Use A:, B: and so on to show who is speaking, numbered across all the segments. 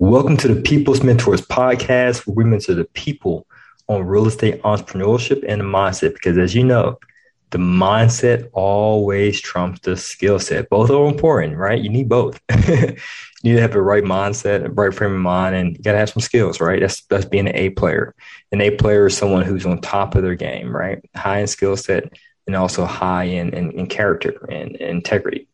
A: Welcome to the People's Mentors podcast, where we mentor the people on real estate entrepreneurship and the mindset. Because as you know, the mindset always trumps the skill set. Both are important, right? You need both. you need to have the right mindset, a right frame of mind, and you got to have some skills, right? That's that's being an A player. An A player is someone who's on top of their game, right? High in skill set and also high in, in, in character and, and, integrity.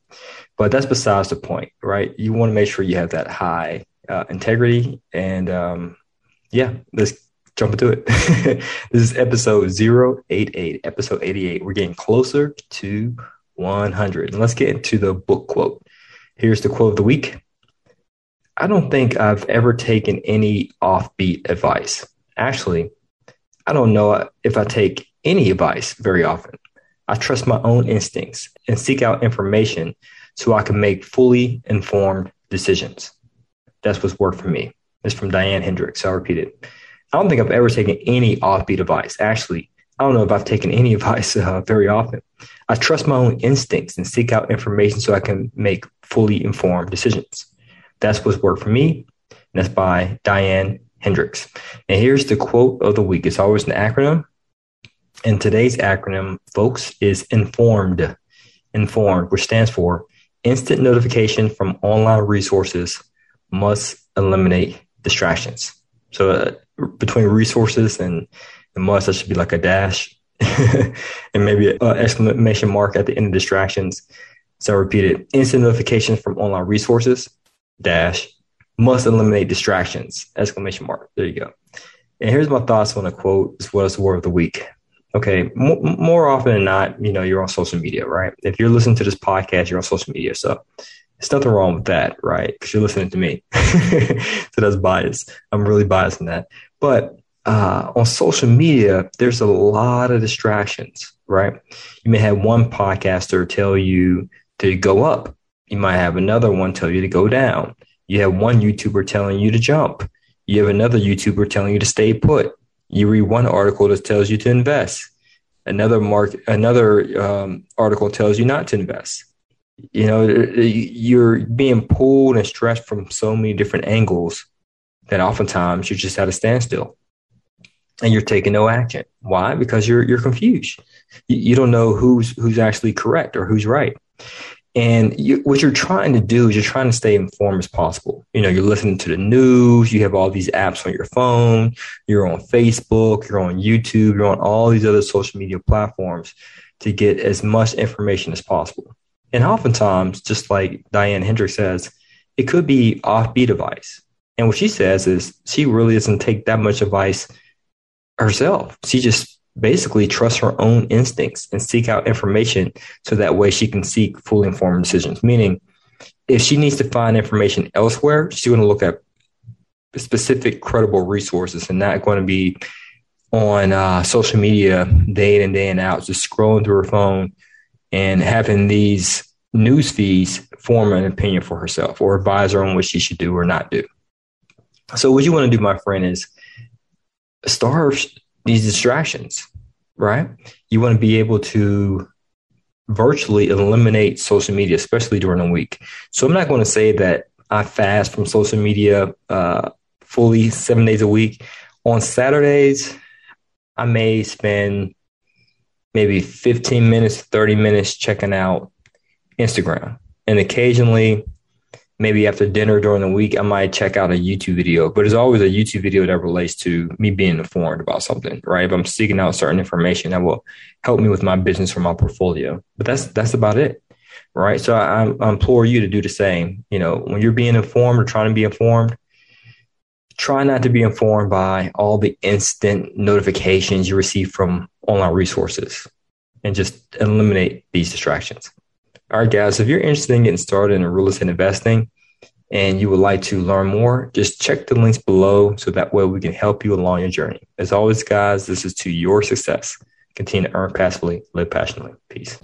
A: But that's besides the point, right? You want to make sure you have that high uh, integrity. And um, yeah, let's jump into it. this is episode 088, episode 88. We're getting closer to 100. And let's get into the book quote. Here's the quote of the week. I don't think I've ever taken any offbeat advice. Actually, I don't know if I take any advice very often. I trust my own instincts and seek out information so I can make fully informed decisions. That's what's worked for me. It's from Diane Hendricks. I'll repeat it. I don't think I've ever taken any offbeat advice. Actually, I don't know if I've taken any advice uh, very often. I trust my own instincts and seek out information so I can make fully informed decisions. That's what's worked for me. And that's by Diane Hendricks. And here's the quote of the week. It's always an acronym. And today's acronym, folks, is INFORMED. INFORMED, which stands for Instant Notification from Online Resources Must Eliminate Distractions. So uh, between resources and, must, that should be like a dash and maybe an exclamation mark at the end of distractions. So I repeat it instant notifications from online resources, dash, must eliminate distractions, exclamation mark. There you go. And here's my thoughts on a quote as well as the word of the week. Okay, more, more often than not, you know, you're on social media, right? If you're listening to this podcast, you're on social media. So there's nothing wrong with that, right? Because you're listening to me. so that's bias. I'm really biased in that. But uh, on social media, there's a lot of distractions, right? You may have one podcaster tell you to go up. You might have another one tell you to go down. You have one YouTuber telling you to jump. You have another YouTuber telling you to stay put. You read one article that tells you to invest. Another mark, another um, article tells you not to invest. You know, you're being pulled and stretched from so many different angles that oftentimes you're just at a standstill and you're taking no action. Why? Because you're you're confused. You, you don't know who's who's actually correct or who's right. And you, what you're trying to do is you're trying to stay informed as possible. You know, you're listening to the news. You have all these apps on your phone. You're on Facebook. You're on YouTube. You're on all these other social media platforms to get as much information as possible. And oftentimes, just like Diane Hendricks says, it could be offbeat advice. And what she says is she really doesn't take that much advice herself. She just basically trusts her own instincts and seek out information so that way she can seek fully informed decisions. Meaning, if she needs to find information elsewhere, she's going to look at specific credible resources and not going to be on uh, social media day in and day and out, just scrolling through her phone and having these news feeds form an opinion for herself or advise her on what she should do or not do. So what you want to do, my friend, is starve these distractions, right? You want to be able to virtually eliminate social media, especially during the week. So I'm not going to say that I fast from social media uh, fully seven days a week. On Saturdays, I may spend maybe 15 minutes, 30 minutes checking out Instagram. And occasionally maybe after dinner during the week, I might check out a YouTube video, but it's always a YouTube video that relates to me being informed about something, right? If I'm seeking out certain information that will help me with my business or my portfolio, but that's, that's about it. Right. So I, I implore you to do the same. You know, when you're being informed or trying to be informed, try not to be informed by all the instant notifications you receive from online resources and just eliminate these distractions. All right, guys, if you're interested in getting started in real estate investing and you would like to learn more, just check the links below so that way we can help you along your journey. As always, guys, this is to your success. Continue to earn passively, live passionately. Peace.